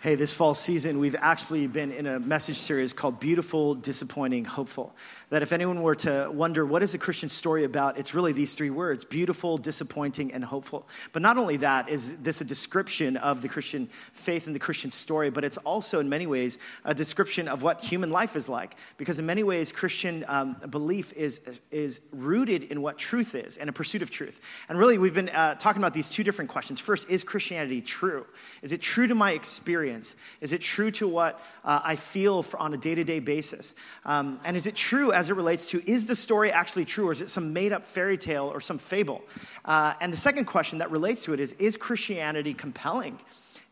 Hey, this fall season, we've actually been in a message series called Beautiful, Disappointing, Hopeful. That if anyone were to wonder what is a Christian story about, it's really these three words beautiful, disappointing, and hopeful. But not only that, is this a description of the Christian faith and the Christian story, but it's also, in many ways, a description of what human life is like. Because in many ways, Christian um, belief is, is rooted in what truth is and a pursuit of truth. And really, we've been uh, talking about these two different questions. First, is Christianity true? Is it true to my experience? Experience? Is it true to what uh, I feel on a day to day basis? Um, and is it true as it relates to is the story actually true or is it some made up fairy tale or some fable? Uh, and the second question that relates to it is is Christianity compelling?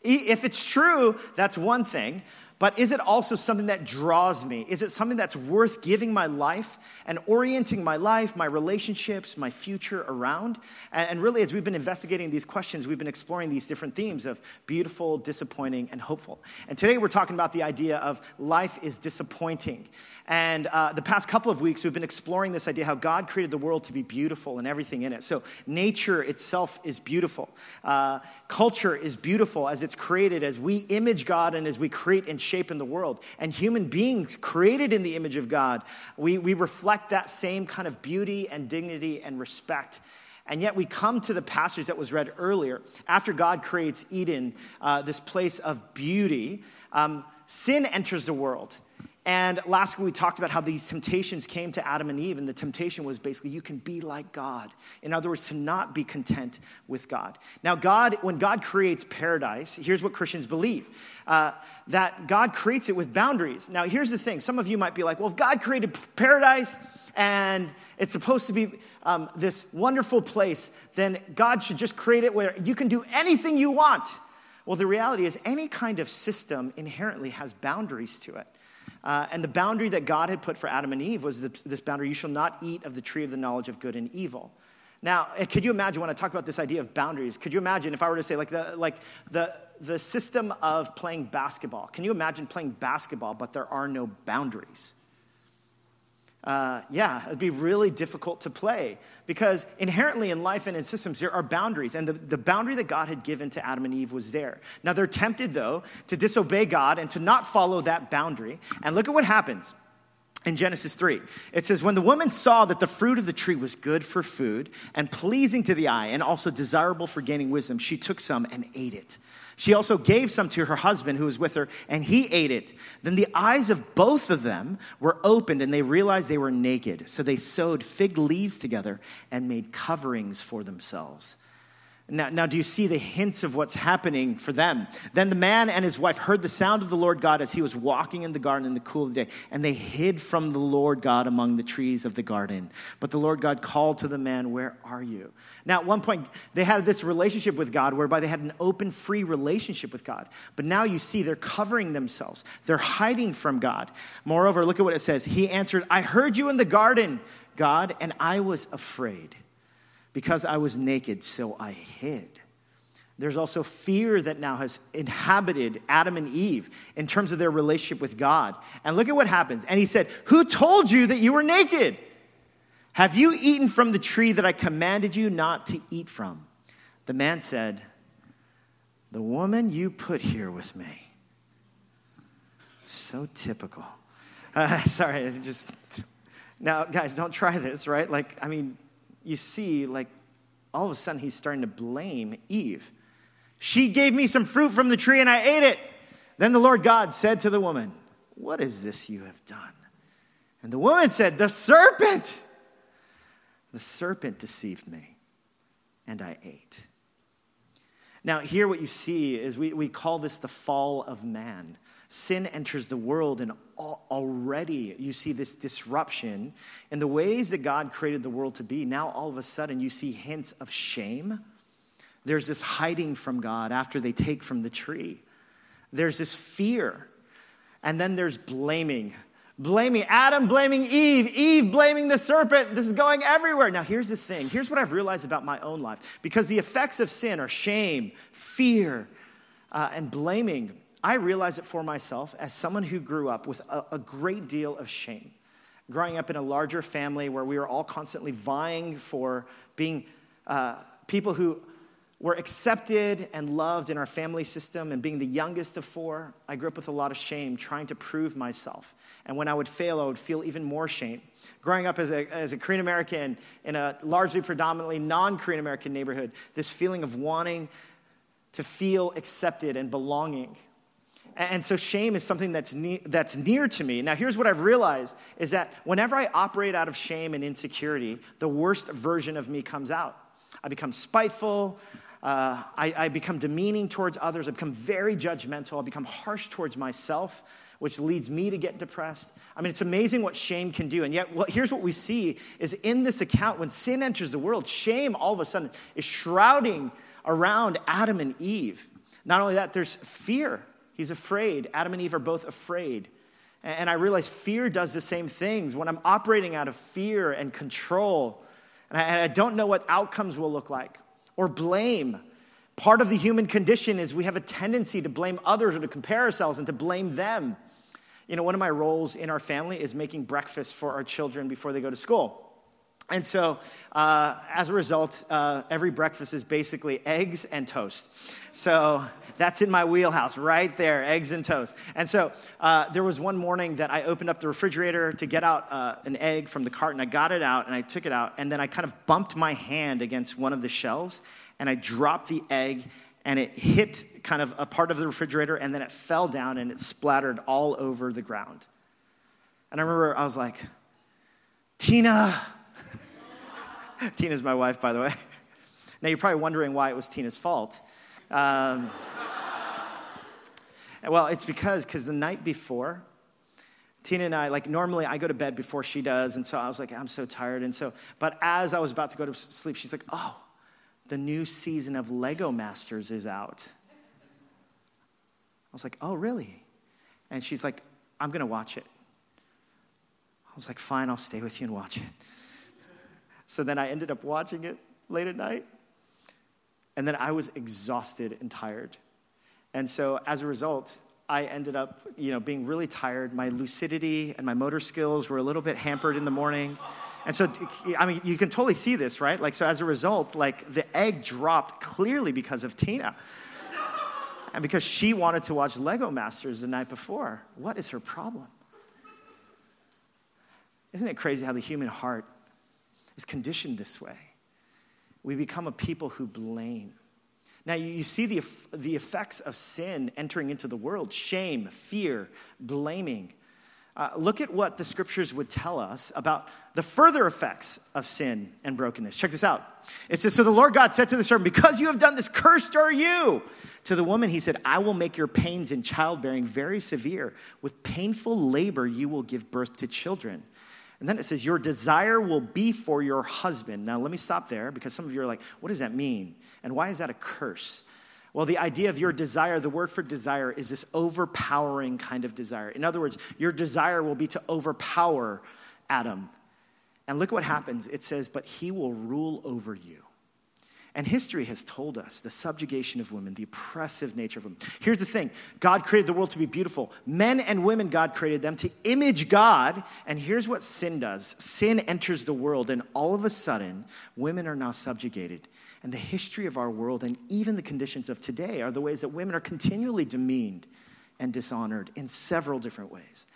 If it's true, that's one thing. But is it also something that draws me? Is it something that's worth giving my life and orienting my life, my relationships, my future around? And really, as we've been investigating these questions, we've been exploring these different themes of beautiful, disappointing, and hopeful. And today we're talking about the idea of life is disappointing. And uh, the past couple of weeks, we've been exploring this idea how God created the world to be beautiful and everything in it. So, nature itself is beautiful. Uh, culture is beautiful as it's created, as we image God and as we create and shape in the world. And human beings created in the image of God, we, we reflect that same kind of beauty and dignity and respect. And yet, we come to the passage that was read earlier. After God creates Eden, uh, this place of beauty, um, sin enters the world. And last week we talked about how these temptations came to Adam and Eve, and the temptation was basically you can be like God. In other words, to not be content with God. Now, God, when God creates paradise, here's what Christians believe uh, that God creates it with boundaries. Now, here's the thing some of you might be like, well, if God created paradise, and it's supposed to be um, this wonderful place, then God should just create it where you can do anything you want. Well, the reality is, any kind of system inherently has boundaries to it. Uh, and the boundary that God had put for Adam and Eve was this boundary you shall not eat of the tree of the knowledge of good and evil. Now, eh, could you imagine when I talk about this idea of boundaries? Could you imagine if I were to say, like, the, like the, the system of playing basketball? Can you imagine playing basketball, but there are no boundaries? Uh, yeah, it'd be really difficult to play because inherently in life and in systems, there are boundaries. And the, the boundary that God had given to Adam and Eve was there. Now they're tempted, though, to disobey God and to not follow that boundary. And look at what happens in Genesis 3. It says, When the woman saw that the fruit of the tree was good for food and pleasing to the eye and also desirable for gaining wisdom, she took some and ate it. She also gave some to her husband who was with her, and he ate it. Then the eyes of both of them were opened, and they realized they were naked. So they sewed fig leaves together and made coverings for themselves. Now, now, do you see the hints of what's happening for them? Then the man and his wife heard the sound of the Lord God as he was walking in the garden in the cool of the day, and they hid from the Lord God among the trees of the garden. But the Lord God called to the man, Where are you? Now, at one point, they had this relationship with God whereby they had an open, free relationship with God. But now you see they're covering themselves, they're hiding from God. Moreover, look at what it says He answered, I heard you in the garden, God, and I was afraid because I was naked, so I hid. There's also fear that now has inhabited Adam and Eve in terms of their relationship with God. And look at what happens. And he said, Who told you that you were naked? Have you eaten from the tree that I commanded you not to eat from? The man said, The woman you put here with me. So typical. Uh, sorry, just. Now, guys, don't try this, right? Like, I mean, you see, like, all of a sudden he's starting to blame Eve. She gave me some fruit from the tree and I ate it. Then the Lord God said to the woman, What is this you have done? And the woman said, The serpent. The serpent deceived me and I ate. Now, here what you see is we, we call this the fall of man sin enters the world, and already you see this disruption in the ways that God created the world to be. Now, all of a sudden, you see hints of shame. There's this hiding from God after they take from the tree. There's this fear. And then there's blaming. Blaming Adam, blaming Eve, Eve blaming the serpent. This is going everywhere. Now, here's the thing here's what I've realized about my own life. Because the effects of sin are shame, fear, uh, and blaming. I realize it for myself as someone who grew up with a, a great deal of shame. Growing up in a larger family where we were all constantly vying for being uh, people who were accepted and loved in our family system, and being the youngest of four, I grew up with a lot of shame trying to prove myself. And when I would fail, I would feel even more shame. Growing up as a, as a Korean American in a largely predominantly non Korean American neighborhood, this feeling of wanting to feel accepted and belonging. And so shame is something that's, ne- that's near to me. Now, here's what I've realized is that whenever I operate out of shame and insecurity, the worst version of me comes out. I become spiteful. Uh, I, I become demeaning towards others. I become very judgmental. I become harsh towards myself, which leads me to get depressed. I mean, it's amazing what shame can do. And yet, what, here's what we see is in this account, when sin enters the world, shame all of a sudden is shrouding around Adam and Eve. Not only that, there's fear. He's afraid. Adam and Eve are both afraid. And I realize fear does the same things. When I'm operating out of fear and control, and I don't know what outcomes will look like, or blame. Part of the human condition is we have a tendency to blame others or to compare ourselves and to blame them. You know, one of my roles in our family is making breakfast for our children before they go to school. And so, uh, as a result, uh, every breakfast is basically eggs and toast. So, that's in my wheelhouse right there eggs and toast. And so, uh, there was one morning that I opened up the refrigerator to get out uh, an egg from the carton. I got it out and I took it out, and then I kind of bumped my hand against one of the shelves, and I dropped the egg, and it hit kind of a part of the refrigerator, and then it fell down and it splattered all over the ground. And I remember I was like, Tina, Tina's my wife, by the way. Now, you're probably wondering why it was Tina's fault. Um, well, it's because because the night before, Tina and I, like normally I go to bed before she does, and so I was like, I'm so tired. And so, but as I was about to go to sleep, she's like, Oh, the new season of Lego Masters is out. I was like, Oh, really? And she's like, I'm gonna watch it. I was like, Fine, I'll stay with you and watch it. So then I ended up watching it late at night. And then I was exhausted and tired. And so as a result, I ended up, you know, being really tired. My lucidity and my motor skills were a little bit hampered in the morning. And so, I mean, you can totally see this, right? Like, so as a result, like the egg dropped clearly because of Tina. and because she wanted to watch Lego Masters the night before. What is her problem? Isn't it crazy how the human heart is conditioned this way. We become a people who blame. Now, you see the, the effects of sin entering into the world shame, fear, blaming. Uh, look at what the scriptures would tell us about the further effects of sin and brokenness. Check this out. It says, So the Lord God said to the servant, Because you have done this, cursed are you. To the woman, he said, I will make your pains in childbearing very severe. With painful labor, you will give birth to children. And then it says, Your desire will be for your husband. Now, let me stop there because some of you are like, What does that mean? And why is that a curse? Well, the idea of your desire, the word for desire, is this overpowering kind of desire. In other words, your desire will be to overpower Adam. And look what happens. It says, But he will rule over you. And history has told us the subjugation of women, the oppressive nature of women. Here's the thing God created the world to be beautiful. Men and women, God created them to image God. And here's what sin does sin enters the world, and all of a sudden, women are now subjugated. And the history of our world and even the conditions of today are the ways that women are continually demeaned and dishonored in several different ways.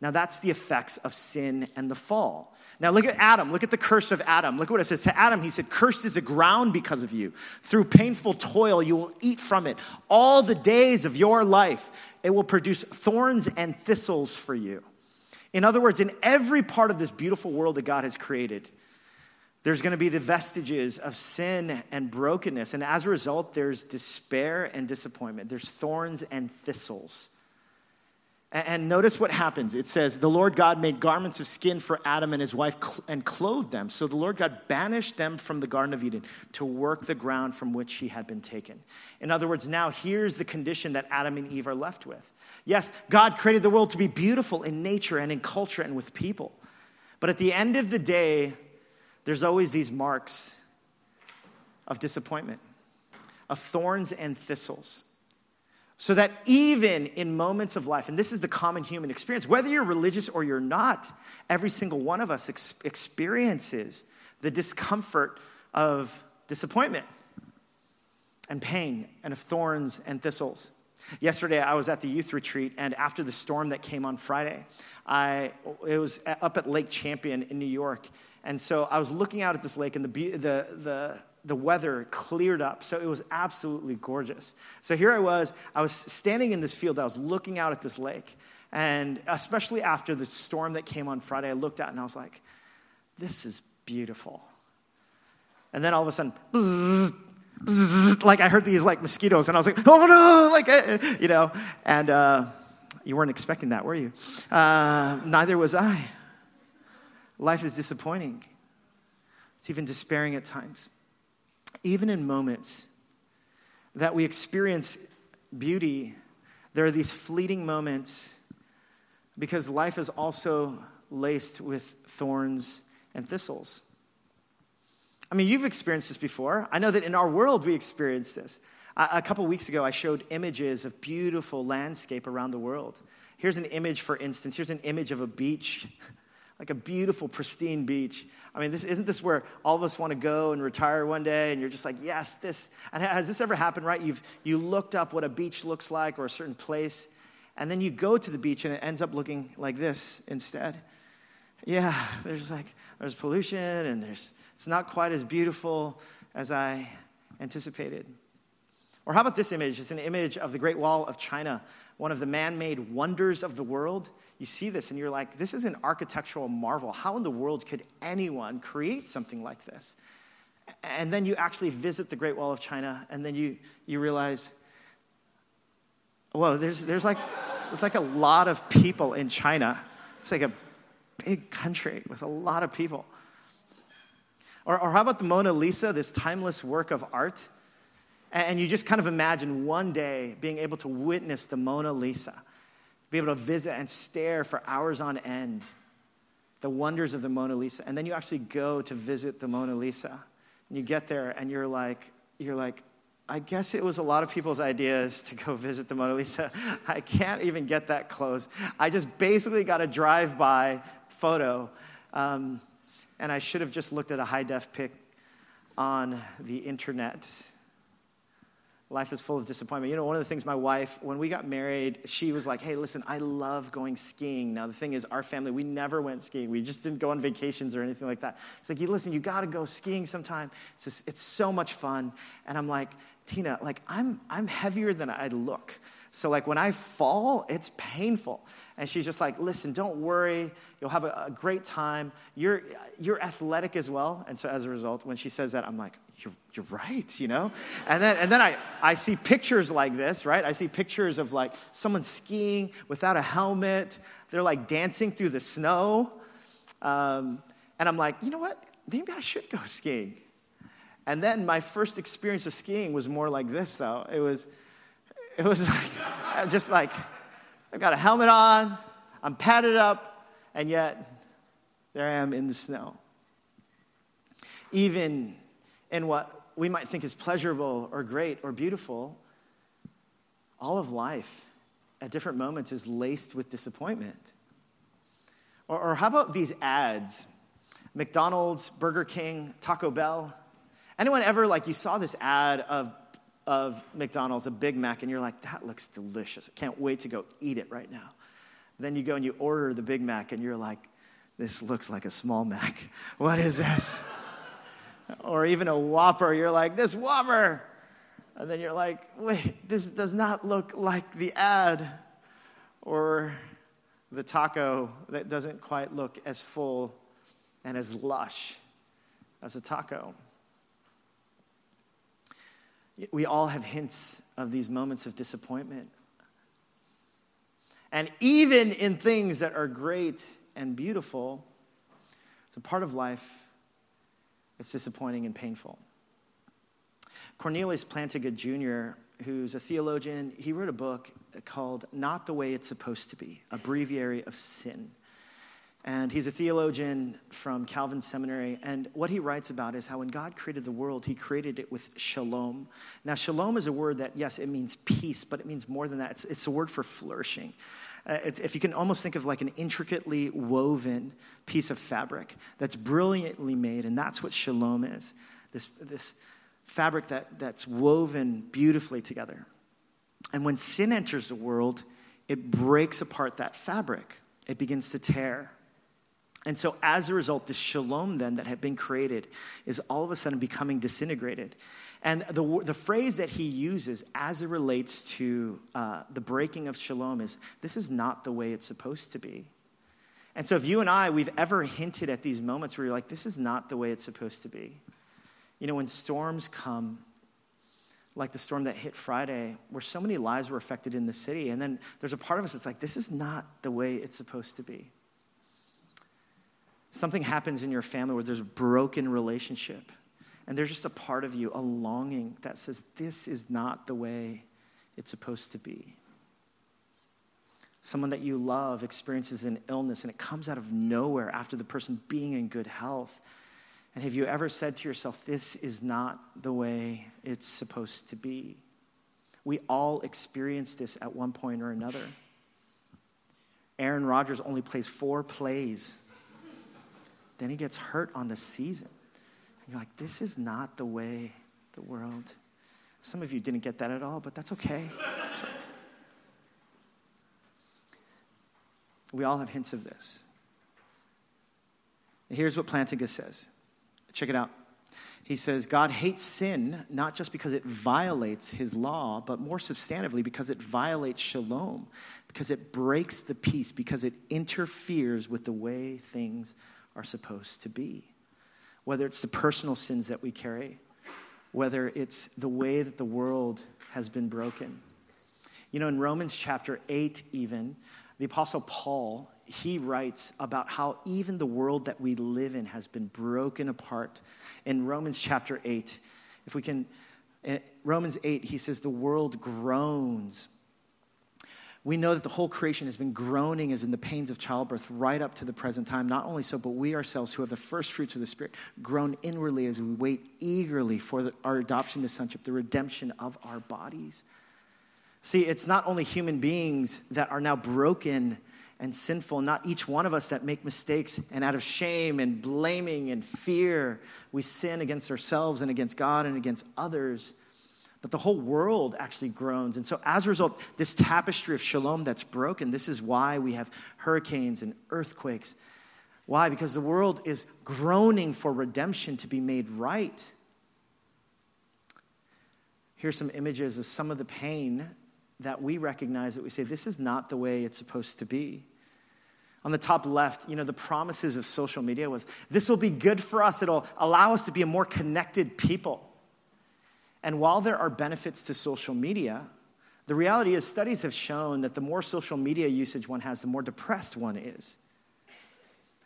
Now, that's the effects of sin and the fall. Now, look at Adam. Look at the curse of Adam. Look what it says. To Adam, he said, Cursed is the ground because of you. Through painful toil, you will eat from it. All the days of your life, it will produce thorns and thistles for you. In other words, in every part of this beautiful world that God has created, there's going to be the vestiges of sin and brokenness. And as a result, there's despair and disappointment. There's thorns and thistles. And notice what happens. It says, The Lord God made garments of skin for Adam and his wife and clothed them. So the Lord God banished them from the Garden of Eden to work the ground from which he had been taken. In other words, now here's the condition that Adam and Eve are left with. Yes, God created the world to be beautiful in nature and in culture and with people. But at the end of the day, there's always these marks of disappointment, of thorns and thistles. So that even in moments of life, and this is the common human experience, whether you're religious or you're not, every single one of us ex- experiences the discomfort of disappointment. and pain and of thorns and thistles. Yesterday, I was at the youth retreat, and after the storm that came on Friday, I, it was up at Lake Champion in New York. And so I was looking out at this lake, and the, the, the, the weather cleared up. So it was absolutely gorgeous. So here I was, I was standing in this field, I was looking out at this lake. And especially after the storm that came on Friday, I looked out and I was like, this is beautiful. And then all of a sudden, bzz, bzz, like I heard these like mosquitoes, and I was like, oh no, like, eh, you know, and uh, you weren't expecting that, were you? Uh, neither was I. Life is disappointing, it's even despairing at times. Even in moments that we experience beauty, there are these fleeting moments because life is also laced with thorns and thistles. I mean, you've experienced this before. I know that in our world we experience this. A couple weeks ago, I showed images of beautiful landscape around the world. Here's an image, for instance. Here's an image of a beach, like a beautiful, pristine beach. I mean, this isn't this where all of us want to go and retire one day, and you're just like, yes, this. And has this ever happened? Right? You've you looked up what a beach looks like or a certain place, and then you go to the beach and it ends up looking like this instead. Yeah, there's like there's pollution and there's it's not quite as beautiful as I anticipated. Or how about this image? It's an image of the Great Wall of China, one of the man made wonders of the world. You see this and you're like, this is an architectural marvel. How in the world could anyone create something like this? And then you actually visit the Great Wall of China, and then you, you realize, whoa, there's, there's, like, there's like a lot of people in China. It's like a big country with a lot of people. Or, or how about the Mona Lisa, this timeless work of art? And you just kind of imagine one day being able to witness the Mona Lisa, be able to visit and stare for hours on end, the wonders of the Mona Lisa. And then you actually go to visit the Mona Lisa. And you get there and you're like, you're like, I guess it was a lot of people's ideas to go visit the Mona Lisa. I can't even get that close. I just basically got a drive by photo. Um, and I should have just looked at a high def pic on the internet. Life is full of disappointment. You know, one of the things my wife, when we got married, she was like, hey, listen, I love going skiing. Now, the thing is, our family, we never went skiing. We just didn't go on vacations or anything like that. It's like, you listen, you got to go skiing sometime. It's, just, it's so much fun. And I'm like, Tina, like, I'm, I'm heavier than I look. So, like, when I fall, it's painful. And she's just like, listen, don't worry. You'll have a, a, great time. You're, you're athletic as well. And so, as a result, when she says that, I'm like, you're, you're right, you know? And then, and then I, I see pictures like this, right? I see pictures of like someone skiing without a helmet. They're like dancing through the snow. Um, and I'm like, you know what? Maybe I should go skiing. And then my first experience of skiing was more like this, though. It was, it was like, just like, I've got a helmet on, I'm padded up, and yet there I am in the snow. Even in what we might think is pleasurable or great or beautiful, all of life at different moments is laced with disappointment. Or, or how about these ads? McDonald's, Burger King, Taco Bell, Anyone ever, like, you saw this ad of, of McDonald's, a Big Mac, and you're like, that looks delicious. I can't wait to go eat it right now. Then you go and you order the Big Mac, and you're like, this looks like a small Mac. What is this? Or even a Whopper, you're like, this Whopper. And then you're like, wait, this does not look like the ad. Or the taco that doesn't quite look as full and as lush as a taco. We all have hints of these moments of disappointment. And even in things that are great and beautiful, it's a part of life, it's disappointing and painful. Cornelius Plantinga Jr., who's a theologian, he wrote a book called Not the Way It's Supposed to Be, a breviary of sin. And he's a theologian from Calvin Seminary. And what he writes about is how when God created the world, he created it with shalom. Now, shalom is a word that, yes, it means peace, but it means more than that. It's, it's a word for flourishing. Uh, if you can almost think of like an intricately woven piece of fabric that's brilliantly made, and that's what shalom is this, this fabric that, that's woven beautifully together. And when sin enters the world, it breaks apart that fabric, it begins to tear. And so, as a result, this shalom then that had been created is all of a sudden becoming disintegrated. And the, the phrase that he uses as it relates to uh, the breaking of shalom is this is not the way it's supposed to be. And so, if you and I, we've ever hinted at these moments where you're like, this is not the way it's supposed to be. You know, when storms come, like the storm that hit Friday, where so many lives were affected in the city, and then there's a part of us that's like, this is not the way it's supposed to be. Something happens in your family where there's a broken relationship and there's just a part of you, a longing that says, This is not the way it's supposed to be. Someone that you love experiences an illness and it comes out of nowhere after the person being in good health. And have you ever said to yourself, This is not the way it's supposed to be? We all experience this at one point or another. Aaron Rodgers only plays four plays. Then he gets hurt on the season. You're like, this is not the way the world. Some of you didn't get that at all, but that's okay. We all have hints of this. Here's what Plantinga says. Check it out. He says, God hates sin not just because it violates his law, but more substantively because it violates shalom, because it breaks the peace, because it interferes with the way things are supposed to be whether it's the personal sins that we carry, whether it's the way that the world has been broken. You know, in Romans chapter 8, even, the Apostle Paul, he writes about how even the world that we live in has been broken apart. In Romans chapter 8, if we can, Romans 8, he says, the world groans we know that the whole creation has been groaning as in the pains of childbirth right up to the present time. Not only so, but we ourselves, who have the first fruits of the Spirit, groan inwardly as we wait eagerly for the, our adoption to sonship, the redemption of our bodies. See, it's not only human beings that are now broken and sinful, not each one of us that make mistakes, and out of shame and blaming and fear, we sin against ourselves and against God and against others but the whole world actually groans. And so, as a result, this tapestry of shalom that's broken, this is why we have hurricanes and earthquakes. Why? Because the world is groaning for redemption to be made right. Here's some images of some of the pain that we recognize that we say, this is not the way it's supposed to be. On the top left, you know, the promises of social media was this will be good for us, it'll allow us to be a more connected people. And while there are benefits to social media, the reality is studies have shown that the more social media usage one has, the more depressed one is.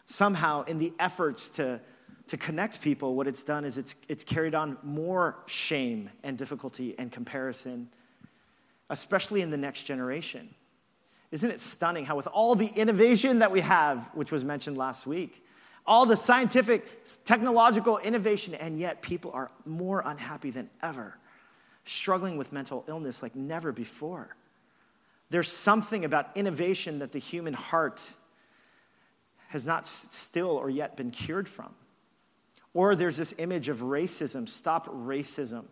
Somehow, in the efforts to, to connect people, what it's done is it's, it's carried on more shame and difficulty and comparison, especially in the next generation. Isn't it stunning how, with all the innovation that we have, which was mentioned last week, all the scientific, technological innovation, and yet people are more unhappy than ever, struggling with mental illness like never before. There's something about innovation that the human heart has not still or yet been cured from. Or there's this image of racism, stop racism.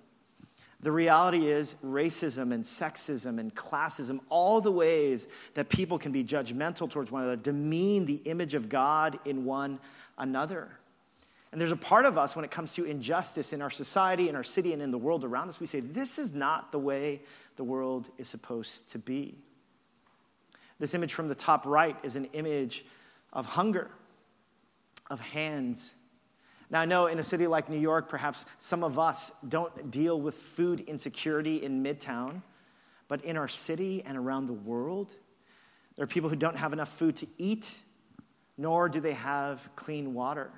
The reality is, racism and sexism and classism, all the ways that people can be judgmental towards one another, demean the image of God in one another. And there's a part of us when it comes to injustice in our society, in our city, and in the world around us, we say, this is not the way the world is supposed to be. This image from the top right is an image of hunger, of hands now, I know in a city like New York, perhaps some of us don't deal with food insecurity in Midtown, but in our city and around the world, there are people who don't have enough food to eat, nor do they have clean water.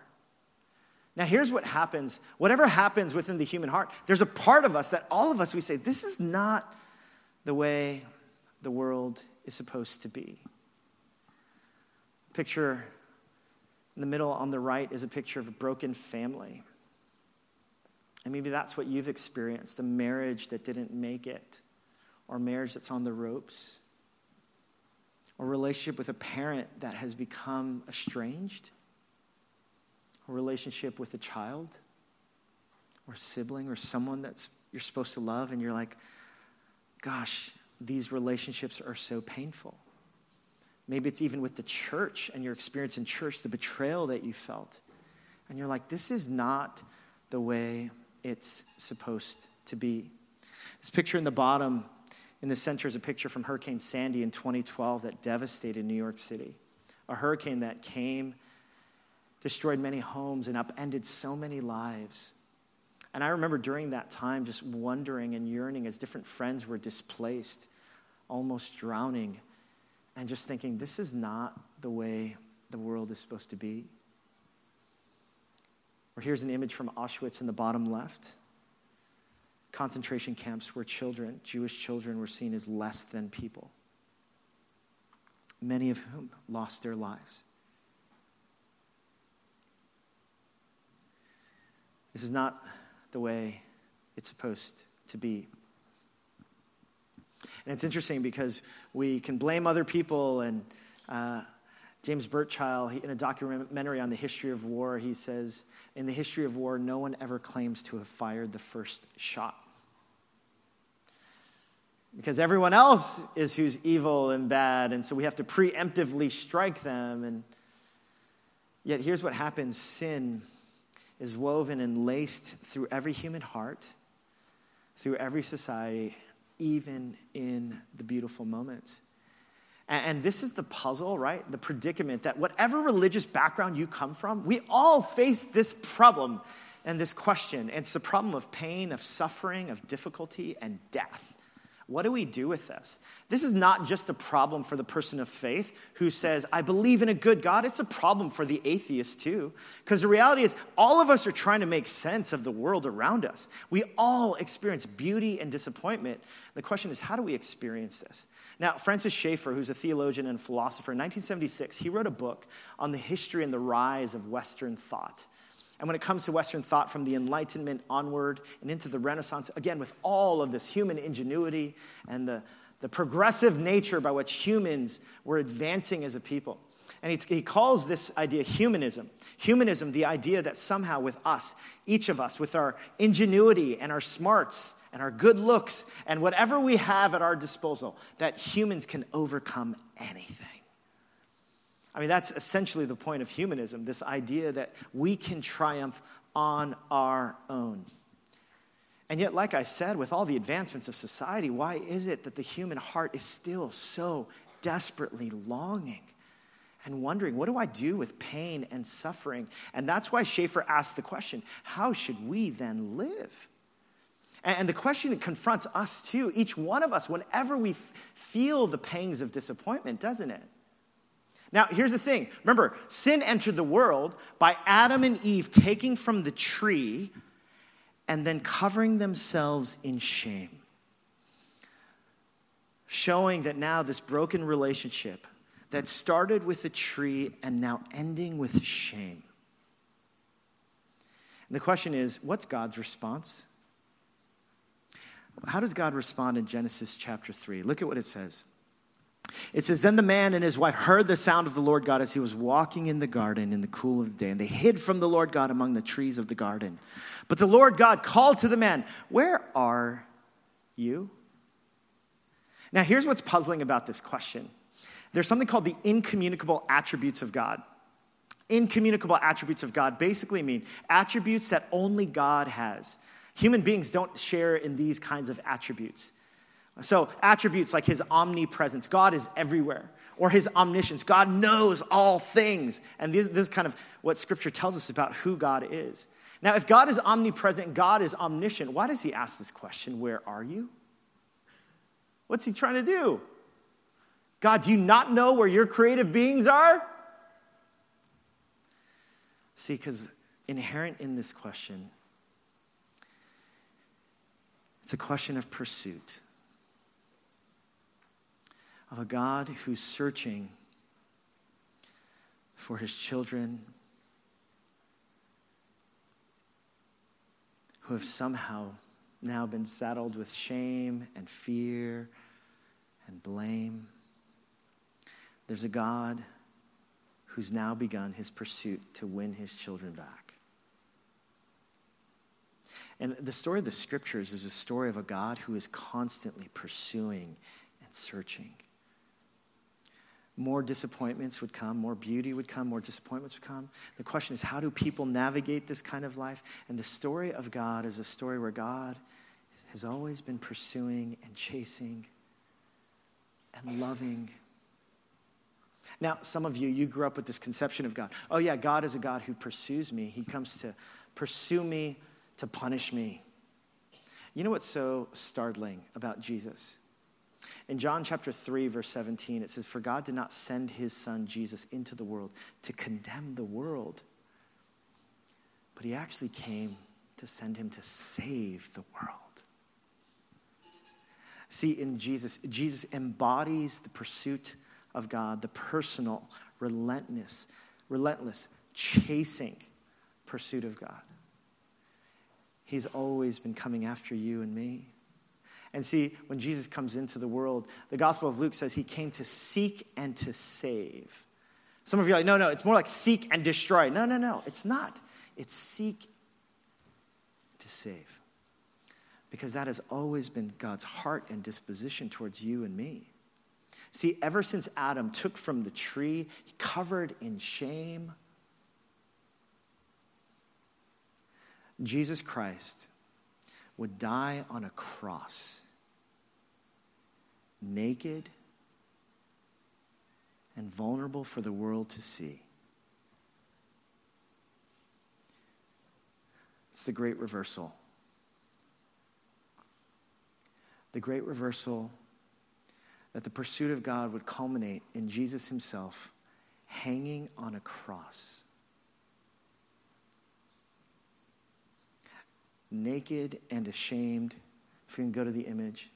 Now, here's what happens whatever happens within the human heart, there's a part of us that all of us, we say, this is not the way the world is supposed to be. Picture in the middle on the right is a picture of a broken family. And maybe that's what you've experienced a marriage that didn't make it, or marriage that's on the ropes, or relationship with a parent that has become estranged, a relationship with a child, or sibling or someone that's you're supposed to love, and you're like, gosh, these relationships are so painful. Maybe it's even with the church and your experience in church, the betrayal that you felt. And you're like, this is not the way it's supposed to be. This picture in the bottom, in the center, is a picture from Hurricane Sandy in 2012 that devastated New York City. A hurricane that came, destroyed many homes, and upended so many lives. And I remember during that time just wondering and yearning as different friends were displaced, almost drowning, and just thinking, this is not the way the world is supposed to be. Or here's an image from Auschwitz in the bottom left concentration camps where children, Jewish children, were seen as less than people, many of whom lost their lives. This is not the way it's supposed to be. And it's interesting because we can blame other people. And uh, James Burchill, in a documentary on the history of war, he says, In the history of war, no one ever claims to have fired the first shot. Because everyone else is who's evil and bad, and so we have to preemptively strike them. And yet, here's what happens sin is woven and laced through every human heart, through every society, even in the beautiful moments. And, this is the puzzle, right? The predicament that whatever religious background you come from, we all face this problem and this question. It's the problem of pain, of suffering, of difficulty, and death. What do we do with this? This is not just a problem for the person of faith who says, I believe in a good God. It's a problem for the atheist too. Because the reality is, all of us are trying to make sense of the world around us. We all experience beauty and disappointment. The question is, how do we experience this? Now, Francis Schaeffer, who's a theologian and philosopher, in 1976, he wrote a book on the history and the rise of Western thought. And when it comes to Western thought from the Enlightenment onward and into the Renaissance, again, with all of this human ingenuity and the, the progressive nature by which humans were advancing as a people. And he calls this idea humanism. Humanism, the idea that somehow with us, each of us, with our ingenuity and our smarts and our good looks and whatever we have at our disposal, that humans can overcome anything. I mean, that's essentially the point of humanism this idea that we can triumph on our own. And yet, like I said, with all the advancements of society, why is it that the human heart is still so desperately longing and wondering, what do I do with pain and suffering? And that's why Schaeffer asked the question how should we then live? And the question confronts us too, each one of us, whenever we feel the pangs of disappointment, doesn't it? Now, here's the thing remember, sin entered the world by Adam and Eve taking from the tree and then covering themselves in shame. Showing that now this broken relationship that started with the tree and now ending with shame. And the question is what's God's response? How does God respond in Genesis chapter 3? Look at what it says. It says, Then the man and his wife heard the sound of the Lord God as he was walking in the garden in the cool of the day, and they hid from the Lord God among the trees of the garden. But the Lord God called to the man, Where are you? Now, here's what's puzzling about this question there's something called the incommunicable attributes of God. Incommunicable attributes of God basically mean attributes that only God has. Human beings don't share in these kinds of attributes. So, attributes like his omnipresence, God is everywhere, or his omniscience, God knows all things. And this, this is kind of what scripture tells us about who God is. Now, if God is omnipresent, God is omniscient, why does he ask this question, Where are you? What's he trying to do? God, do you not know where your creative beings are? See, because inherent in this question, it's a question of pursuit of a God who's searching for his children who have somehow now been saddled with shame and fear and blame. There's a God who's now begun his pursuit to win his children back. And the story of the scriptures is a story of a God who is constantly pursuing and searching. More disappointments would come, more beauty would come, more disappointments would come. The question is, how do people navigate this kind of life? And the story of God is a story where God has always been pursuing and chasing and loving. Now, some of you, you grew up with this conception of God. Oh, yeah, God is a God who pursues me. He comes to pursue me, to punish me. You know what's so startling about Jesus? In John chapter 3, verse 17, it says, For God did not send his son Jesus into the world to condemn the world, but he actually came to send him to save the world. See, in Jesus, Jesus embodies the pursuit of God, the personal, relentless, relentless, chasing pursuit of God. He's always been coming after you and me. And see, when Jesus comes into the world, the Gospel of Luke says he came to seek and to save. Some of you are like, no, no, it's more like seek and destroy. No, no, no, it's not. It's seek to save because that has always been God's heart and disposition towards you and me. See, ever since Adam took from the tree, covered in shame, Jesus Christ would die on a cross, naked and vulnerable for the world to see. It's the great reversal. the great reversal that the pursuit of God would culminate in Jesus himself hanging on a cross. Naked and ashamed, if we can go to the image,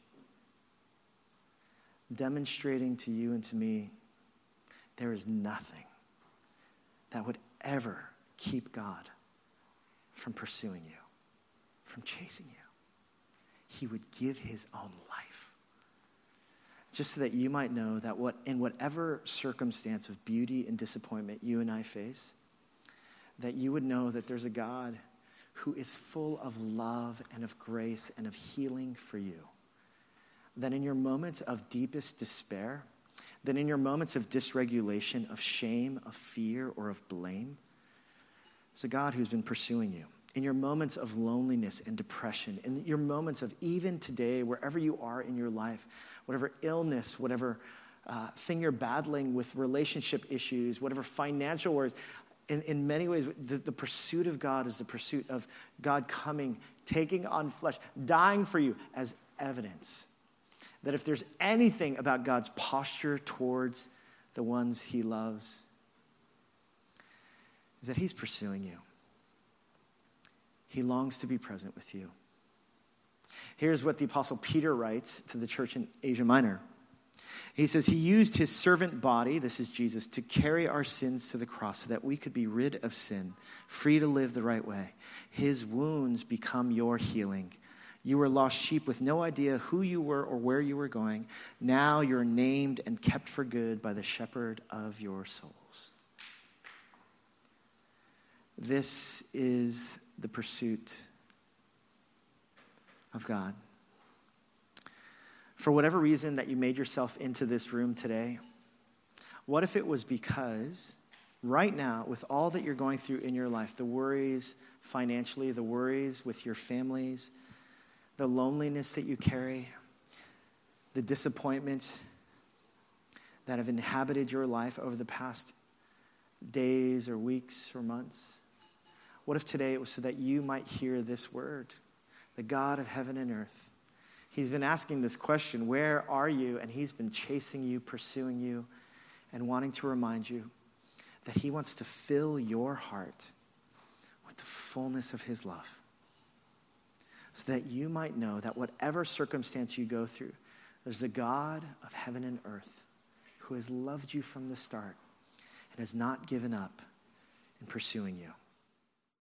demonstrating to you and to me there is nothing that would ever keep God from pursuing you, from chasing you he would give his own life. Just so that you might know that what, in whatever circumstance of beauty and disappointment you and I face, that you would know that there's a God who is full of love and of grace and of healing for you. That in your moments of deepest despair, that in your moments of dysregulation, of shame, of fear, or of blame, there's a God who's been pursuing you in your moments of loneliness and depression, in your moments of even today, wherever you are in your life, whatever illness, whatever uh, thing you're battling with relationship issues, whatever financial worries, in, in many ways, the, the pursuit of God is the pursuit of God coming, taking on flesh, dying for you as evidence that if there's anything about God's posture towards the ones he loves, is that he's pursuing you. He longs to be present with you. Here's what the Apostle Peter writes to the church in Asia Minor. He says, He used his servant body, this is Jesus, to carry our sins to the cross so that we could be rid of sin, free to live the right way. His wounds become your healing. You were lost sheep with no idea who you were or where you were going. Now you're named and kept for good by the shepherd of your souls. This is the pursuit of God. For whatever reason that you made yourself into this room today, what if it was because right now, with all that you're going through in your life, the worries financially, the worries with your families, the loneliness that you carry, the disappointments that have inhabited your life over the past days or weeks or months, what if today it was so that you might hear this word? The God of heaven and earth. He's been asking this question Where are you? And He's been chasing you, pursuing you, and wanting to remind you that He wants to fill your heart with the fullness of His love. So that you might know that whatever circumstance you go through, there's a God of heaven and earth who has loved you from the start and has not given up in pursuing you.